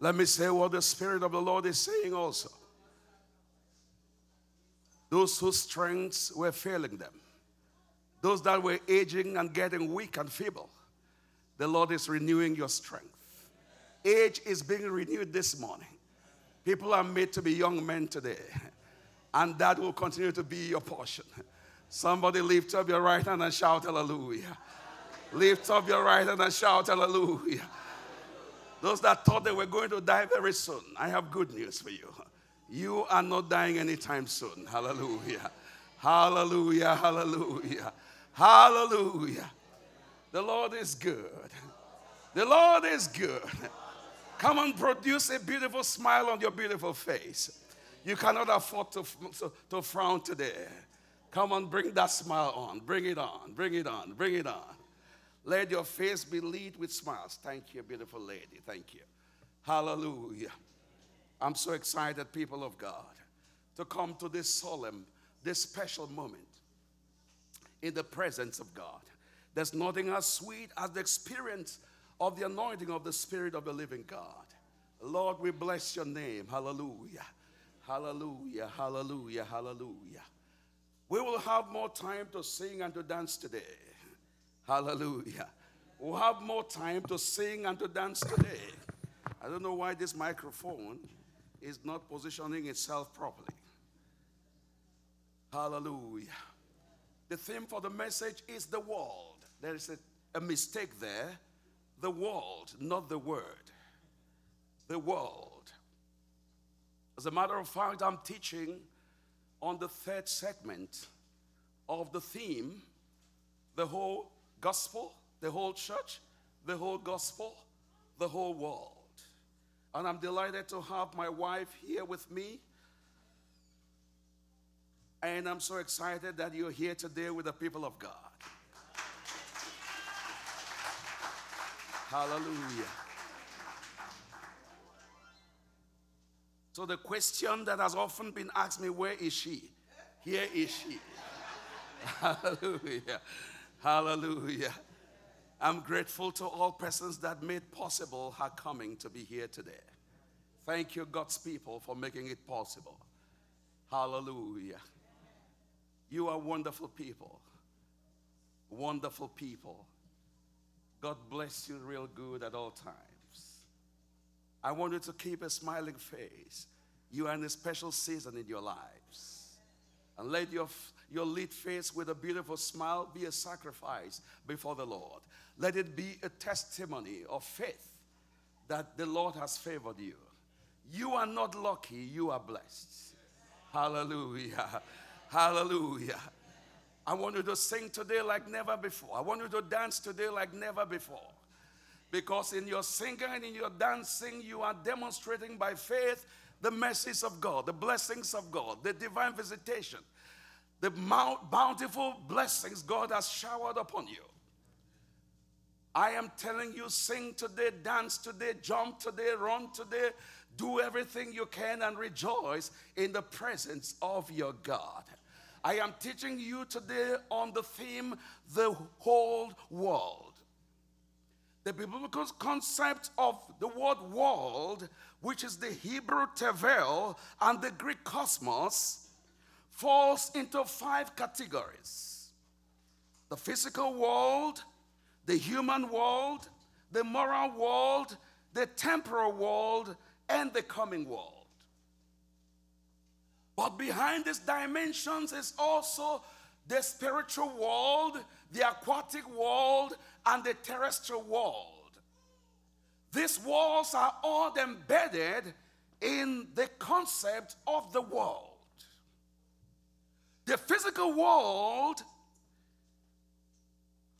Let me say what the Spirit of the Lord is saying also. Those whose strengths were failing them, those that were aging and getting weak and feeble, the Lord is renewing your strength. Age is being renewed this morning. People are made to be young men today, and that will continue to be your portion. Somebody lift up your right hand and shout hallelujah. Lift up your right hand and shout hallelujah. Those that thought they were going to die very soon, I have good news for you. You are not dying anytime soon. Hallelujah. Hallelujah. Hallelujah. Hallelujah. The Lord is good. The Lord is good. Come and produce a beautiful smile on your beautiful face. You cannot afford to, to, to frown today. Come on, bring that smile on. Bring it on. Bring it on. Bring it on. Let your face be lit with smiles. Thank you, beautiful lady. Thank you. Hallelujah. I'm so excited, people of God, to come to this solemn, this special moment in the presence of God. There's nothing as sweet as the experience of the anointing of the Spirit of the living God. Lord, we bless your name. Hallelujah. Hallelujah. Hallelujah. Hallelujah. We will have more time to sing and to dance today. Hallelujah. We'll have more time to sing and to dance today. I don't know why this microphone is not positioning itself properly. Hallelujah. The theme for the message is the world. There is a, a mistake there. The world, not the word. The world. As a matter of fact, I'm teaching on the third segment of the theme the whole gospel, the whole church, the whole gospel, the whole world. And I'm delighted to have my wife here with me. And I'm so excited that you're here today with the people of God. Hallelujah. So, the question that has often been asked me, where is she? Here is she. Hallelujah. Hallelujah. I'm grateful to all persons that made possible her coming to be here today. Thank you, God's people, for making it possible. Hallelujah. You are wonderful people. Wonderful people. God bless you real good at all times. I want you to keep a smiling face. You are in a special season in your lives. And let your your lit face with a beautiful smile be a sacrifice before the Lord. Let it be a testimony of faith that the Lord has favored you. You are not lucky, you are blessed. Hallelujah. Hallelujah. I want you to sing today like never before. I want you to dance today like never before. Because in your singing and in your dancing, you are demonstrating by faith the mercies of God, the blessings of God, the divine visitation the bountiful blessings God has showered upon you. I am telling you, sing today, dance today, jump today, run today, do everything you can and rejoice in the presence of your God. I am teaching you today on the theme, the whole world. The biblical concept of the word world, which is the Hebrew tevel and the Greek cosmos, falls into five categories the physical world, the human world, the moral world, the temporal world, and the coming world. But behind these dimensions is also the spiritual world, the aquatic world, and the terrestrial world. These worlds are all embedded in the concept of the world. The physical world,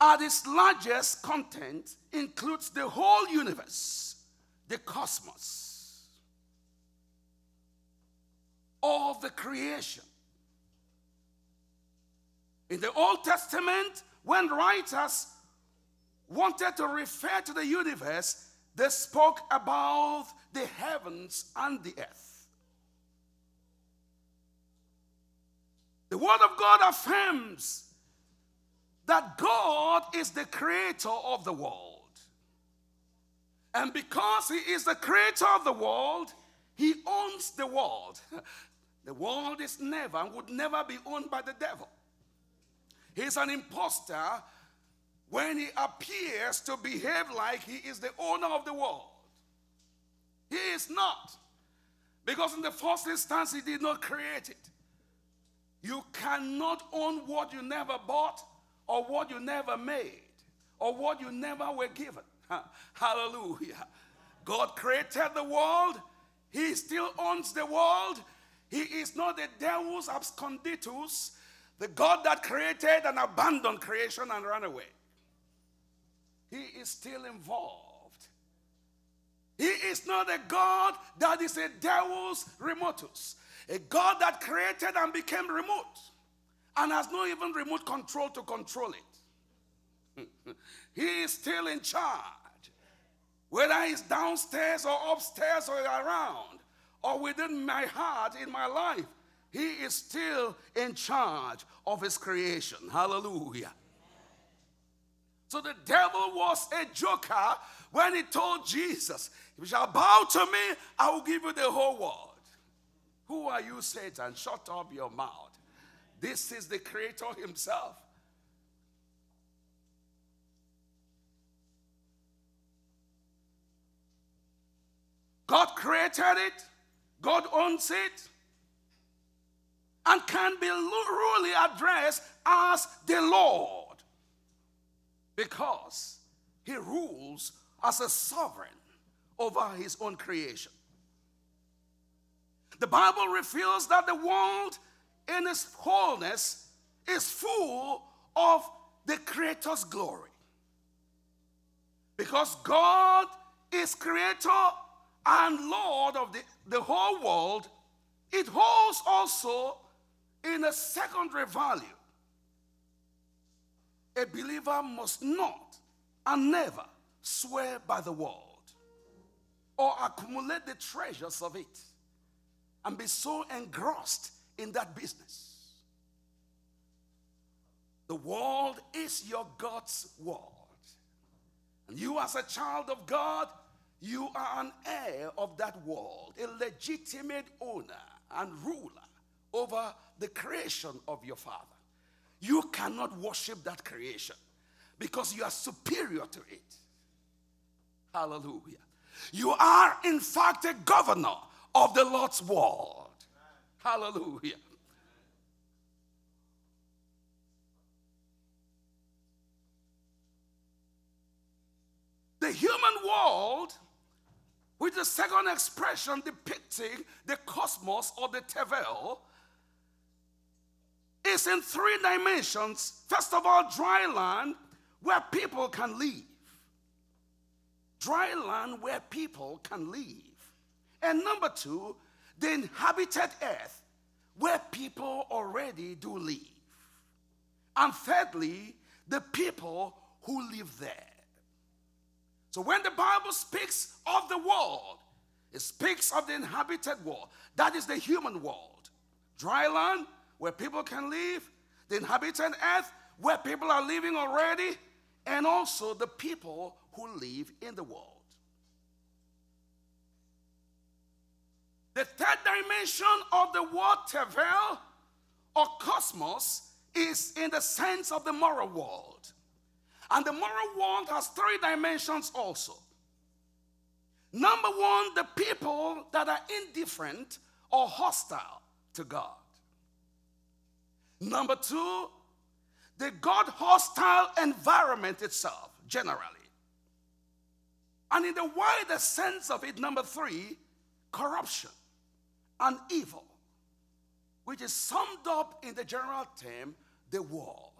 at its largest content, includes the whole universe, the cosmos, all the creation. In the Old Testament, when writers wanted to refer to the universe, they spoke about the heavens and the earth. The Word of God affirms that God is the creator of the world. And because he is the creator of the world, he owns the world. The world is never and would never be owned by the devil. He's an impostor when he appears to behave like he is the owner of the world. He is not. Because in the first instance, he did not create it. You cannot own what you never bought, or what you never made, or what you never were given. Hallelujah. God created the world, He still owns the world. He is not the Deus absconditus, the God that created and abandoned creation and ran away. He is still involved. He is not a God that is a Deus remotus, a God that created and became remote and has no even remote control to control it. he is still in charge. Whether he's downstairs or upstairs or around or within my heart, in my life, he is still in charge of his creation. Hallelujah. So the devil was a joker when he told Jesus, If you shall bow to me, I will give you the whole world. Who are you, Satan? Shut up your mouth. This is the Creator Himself. God created it, God owns it, and can be really addressed as the Lord because He rules as a sovereign over His own creation. The Bible reveals that the world in its wholeness is full of the Creator's glory. Because God is Creator and Lord of the, the whole world, it holds also in a secondary value. A believer must not and never swear by the world or accumulate the treasures of it and be so engrossed in that business. The world is your God's world. And you, as a child of God, you are an heir of that world, a legitimate owner and ruler over the creation of your Father. You cannot worship that creation because you are superior to it. Hallelujah. You are, in fact, a governor of the Lord's world. Hallelujah. The human world, with the second expression depicting the cosmos or the Tevel, is in three dimensions. First of all, dry land where people can live. Dry land where people can live. And number two, the inhabited earth where people already do live. And thirdly, the people who live there. So when the Bible speaks of the world, it speaks of the inhabited world. That is the human world. Dry land where people can live, the inhabited earth where people are living already, and also the people who live in the world. The third dimension of the word tevel or cosmos is in the sense of the moral world. And the moral world has three dimensions also. Number one, the people that are indifferent or hostile to God. Number two, the God hostile environment itself, generally. And in the wider sense of it, number three, corruption and evil, which is summed up in the general term, the world.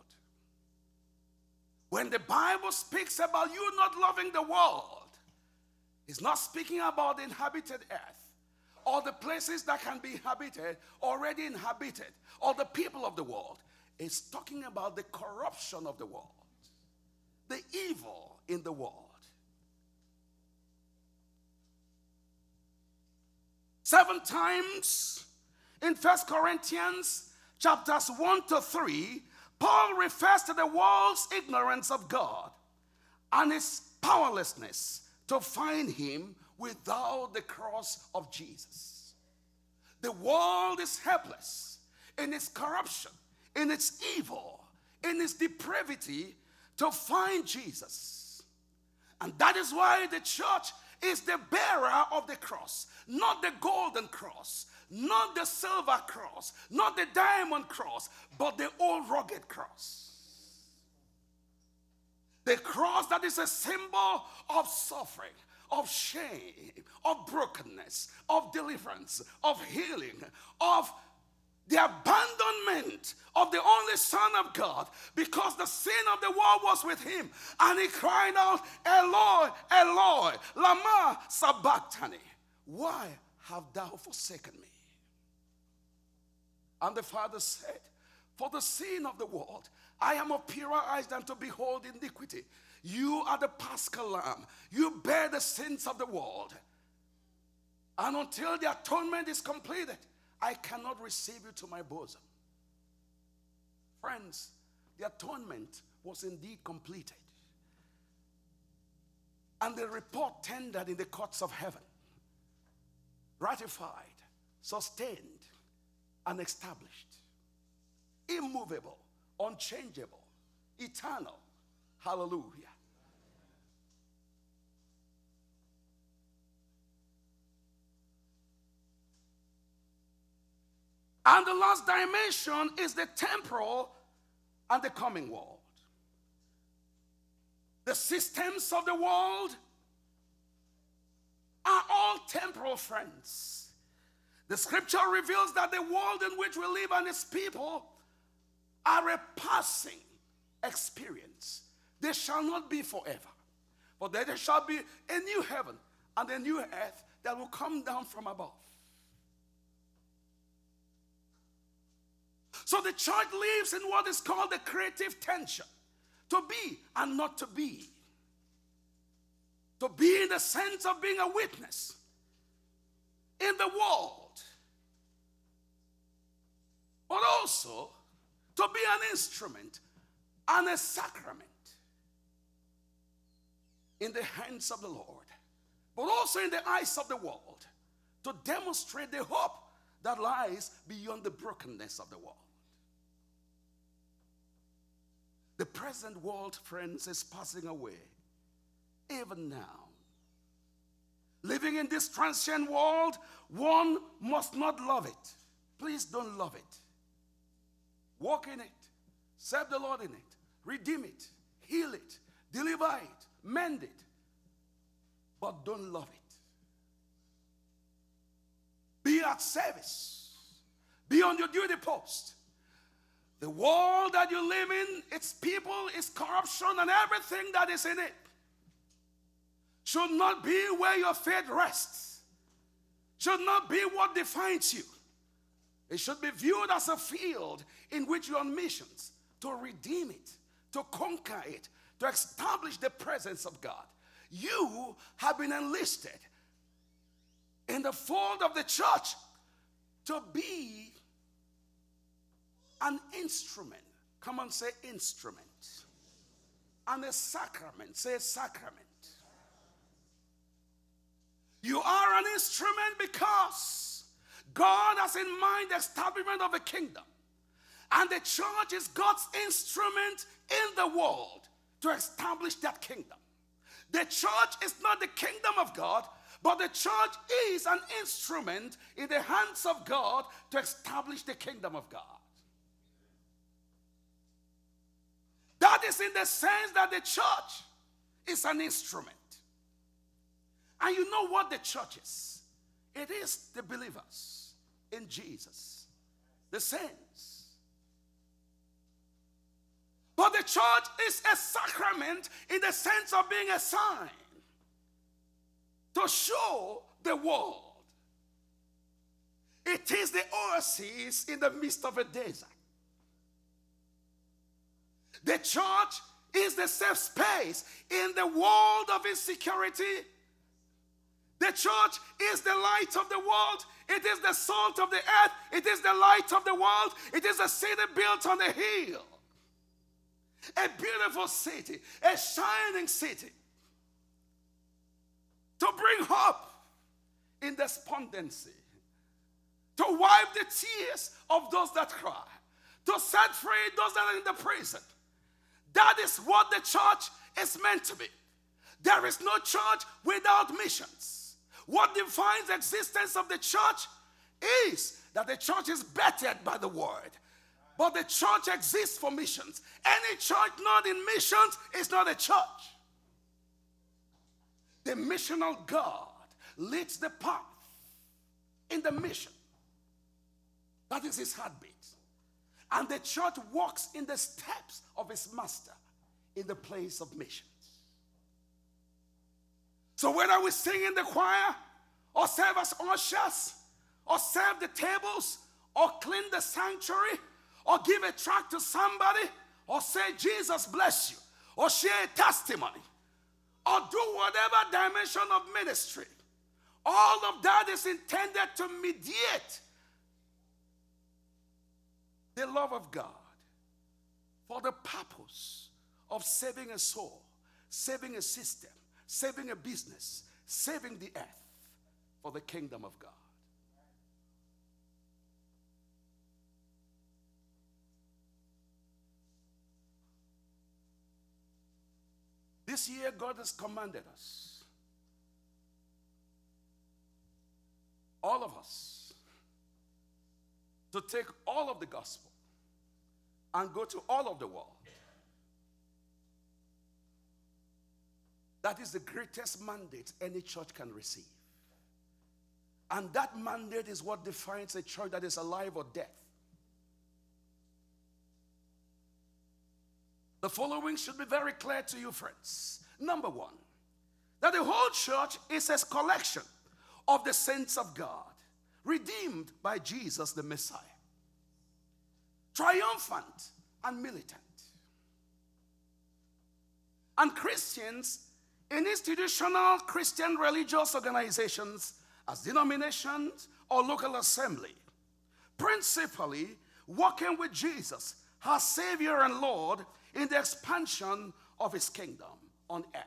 When the Bible speaks about you not loving the world, it's not speaking about the inhabited earth or the places that can be inhabited, already inhabited, or the people of the world. It's talking about the corruption of the world, the evil in the world. Seven times in First Corinthians chapters 1 to 3, Paul refers to the world's ignorance of God and its powerlessness to find him without the cross of Jesus. The world is helpless in its corruption, in its evil, in its depravity to find Jesus. And that is why the church is the bearer of the cross, not the golden cross, not the silver cross, not the diamond cross, but the old rugged cross. The cross that is a symbol of suffering, of shame, of brokenness, of deliverance, of healing, of the abandonment of the only Son of God because the sin of the world was with him. And he cried out, Eloi, Eloi, Lama Sabachthani. Why have thou forsaken me? And the Father said, For the sin of the world, I am of purer eyes than to behold iniquity. You are the paschal lamb. You bear the sins of the world. And until the atonement is completed, I cannot receive you to my bosom. Friends, the atonement was indeed completed. And the report tendered in the courts of heaven, ratified, sustained, and established, immovable, unchangeable, eternal. Hallelujah. And the last dimension is the temporal and the coming world. The systems of the world are all temporal friends. The scripture reveals that the world in which we live and its people are a passing experience. They shall not be forever. But there shall be a new heaven and a new earth that will come down from above. So the church lives in what is called the creative tension to be and not to be. To be in the sense of being a witness in the world, but also to be an instrument and a sacrament in the hands of the Lord, but also in the eyes of the world to demonstrate the hope that lies beyond the brokenness of the world. The present world, friends, is passing away, even now. Living in this transient world, one must not love it. Please don't love it. Walk in it, serve the Lord in it, redeem it, heal it, deliver it, mend it, but don't love it. Be at service, be on your duty post. The world that you live in, its people, its corruption, and everything that is in it should not be where your faith rests, should not be what defines you. It should be viewed as a field in which you're on missions to redeem it, to conquer it, to establish the presence of God. You have been enlisted in the fold of the church to be an instrument. Come on, say instrument. And a sacrament. Say sacrament. You are an instrument because God has in mind the establishment of a kingdom. And the church is God's instrument in the world to establish that kingdom. The church is not the kingdom of God, but the church is an instrument in the hands of God to establish the kingdom of God. That is in the sense that the church is an instrument. And you know what the church is? It is the believers in Jesus, the saints. But the church is a sacrament in the sense of being a sign to show the world. It is the oasis in the midst of a desert. The church is the safe space in the world of insecurity. The church is the light of the world. It is the salt of the earth. It is the light of the world. It is a city built on a hill. A beautiful city, a shining city. to bring hope in despondency, to wipe the tears of those that cry, to set free those that are in the prison. That is what the church is meant to be. There is no church without missions. What defines the existence of the church is that the church is bettered by the word. But the church exists for missions. Any church not in missions is not a church. The missional God leads the path in the mission. That is his heartbeat. And the church walks in the steps of its master in the place of missions. So whether we sing in the choir, or serve as ushers, or serve the tables, or clean the sanctuary, or give a tract to somebody, or say, Jesus bless you, or share a testimony, or do whatever dimension of ministry, all of that is intended to mediate the love of God for the purpose of saving a soul, saving a system, saving a business, saving the earth for the kingdom of God. This year, God has commanded us, all of us, to take all of the gospel and go to all of the world. That is the greatest mandate any church can receive. And that mandate is what defines a church that is alive or dead. The following should be very clear to you, friends. Number one, that the whole church is a collection of the saints of God, redeemed by Jesus the Messiah, triumphant and militant. And Christians in institutional Christian religious organizations, as denominations or local assembly, principally working with Jesus, our Savior and Lord, in the expansion of his kingdom on earth,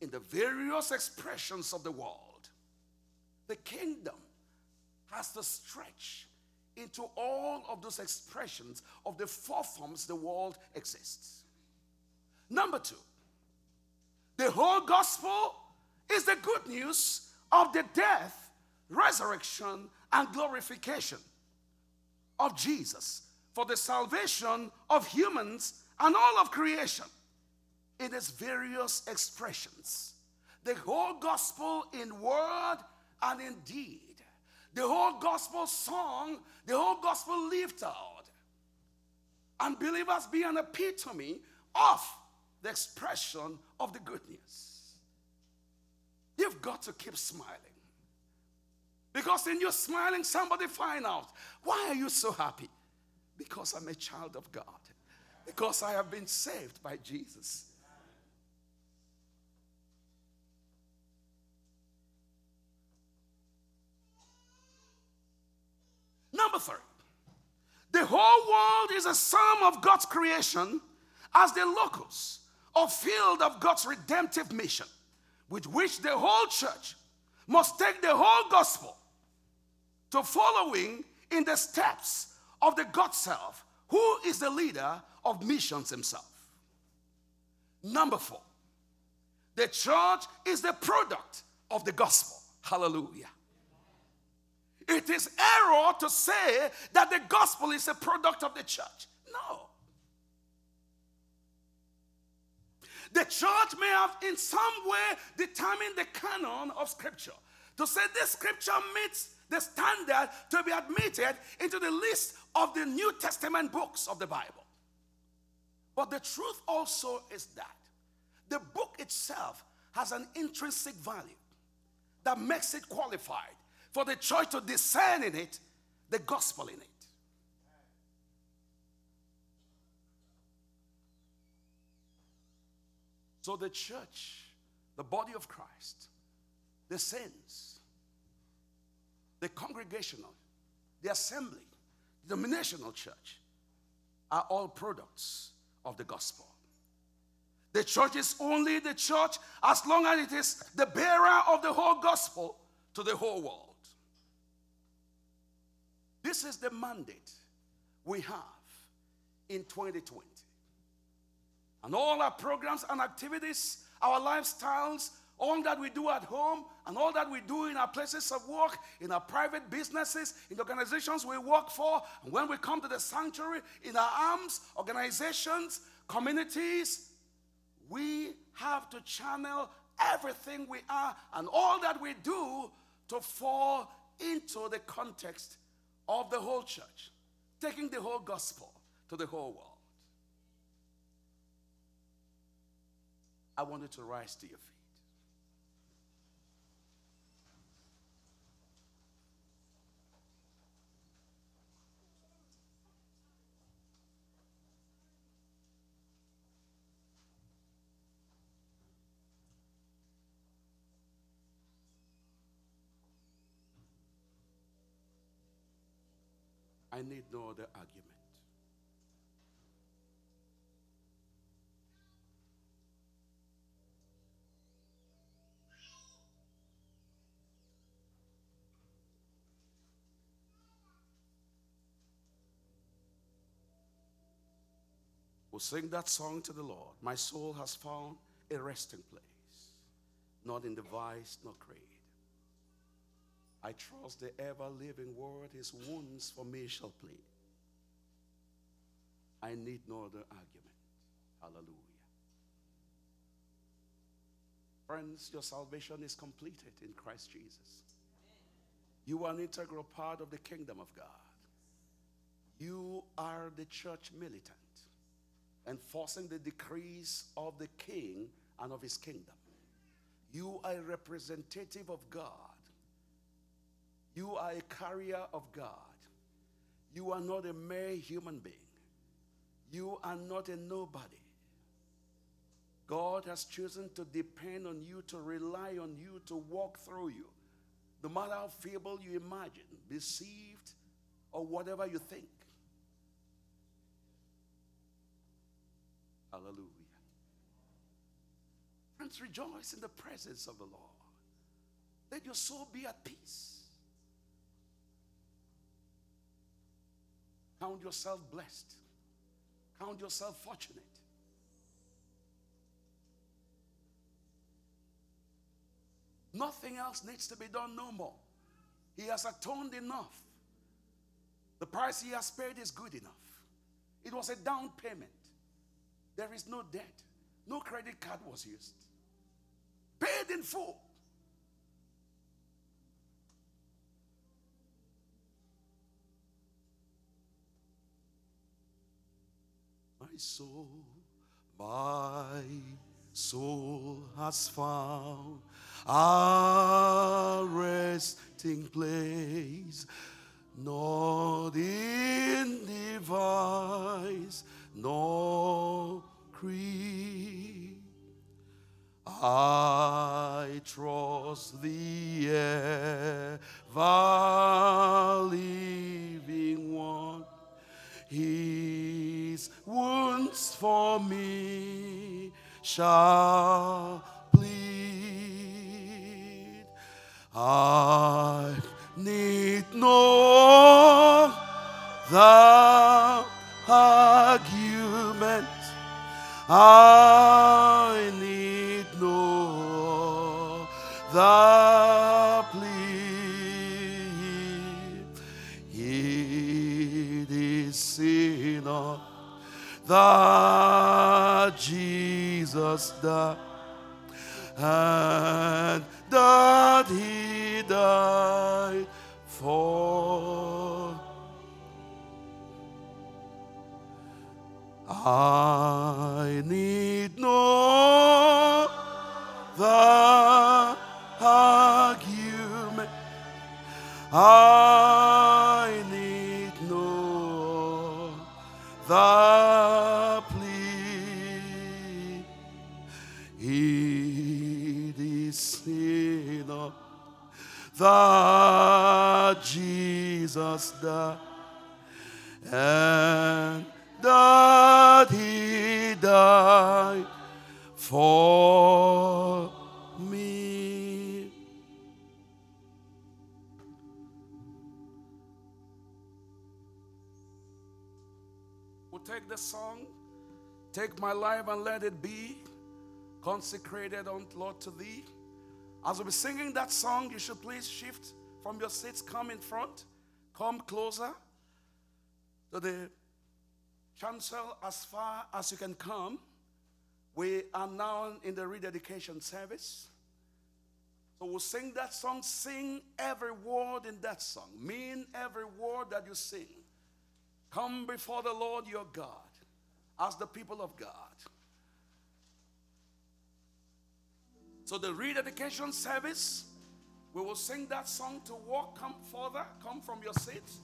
in the various expressions of the world. The kingdom has to stretch into all of those expressions of the four forms the world exists. Number two, the whole gospel is the good news of the death, resurrection, and glorification of Jesus for the salvation of humans and all of creation in its various expressions. The whole gospel in word and in deed. The whole gospel song, the whole gospel lived out. And believers be an epitome of the expression of the good news. You've got to keep smiling. Because in your smiling, somebody find out, why are you so happy? Because I'm a child of God. Because I have been saved by Jesus. Number three, the whole world is a sum of God's creation as the locus or field of God's redemptive mission, with which the whole church must take the whole gospel to following in the steps of the God self, who is the leader of missions himself. Number four, the church is the product of the gospel. Hallelujah. It is error to say that the gospel is a product of the church. No. The church may have, in some way, determined the canon of Scripture to say this Scripture meets the standard to be admitted into the list of the New Testament books of the Bible. But the truth also is that the book itself has an intrinsic value that makes it qualified for the church to discern in it the gospel in it. So the church, the body of Christ, the saints, the congregational, the assembly, the denominational church are all products of the gospel. The church is only the church as long as it is the bearer of the whole gospel to the whole world. This is the mandate we have in 2020. And all our programs and activities, our lifestyles, all that we do at home, and all that we do in our places of work, in our private businesses, in the organizations we work for, and when we come to the sanctuary, in our arms, organizations, communities, we have to channel everything we are and all that we do to fall into the context of the whole church, taking the whole gospel to the whole world. I want you to rise to your feet. I need no other argument. We'll sing that song to the Lord. My soul has found a resting place, not in device nor creed. I trust the ever living word, his wounds for me shall plead. I need no other argument. Hallelujah. Friends, your salvation is completed in Christ Jesus. You are an integral part of the kingdom of God. You are the church militant, enforcing the decrees of the king and of his kingdom. You are a representative of God you are a carrier of God. You are not a mere human being. You are not a nobody. God has chosen to depend on you, to rely on you, to walk through you. No matter how feeble you imagine, deceived, or whatever you think. Hallelujah. Friends, rejoice in the presence of the Lord. Let your soul be at peace. Count yourself blessed. Count yourself fortunate. Nothing else needs to be done no more. He has atoned enough. The price he has paid is good enough. It was a down payment. There is no debt. No credit card was used. Paid in full. Soul, my soul has found a resting place, not in device, nor creed. I trust the ever for me shall bleed. I need no the argument. I Died and that he died for. I take the song, take my life and let it be consecrated unto Lord to thee. As we'll be singing that song, you should please shift from your seats, come in front, come closer to the chancel as far as you can come. We are now in the rededication service. So we'll sing that song, sing every word in that song, mean every word that you sing. Come before the Lord your God as the people of God. So the rededication service, we will sing that song to walk, come further, come from your seats.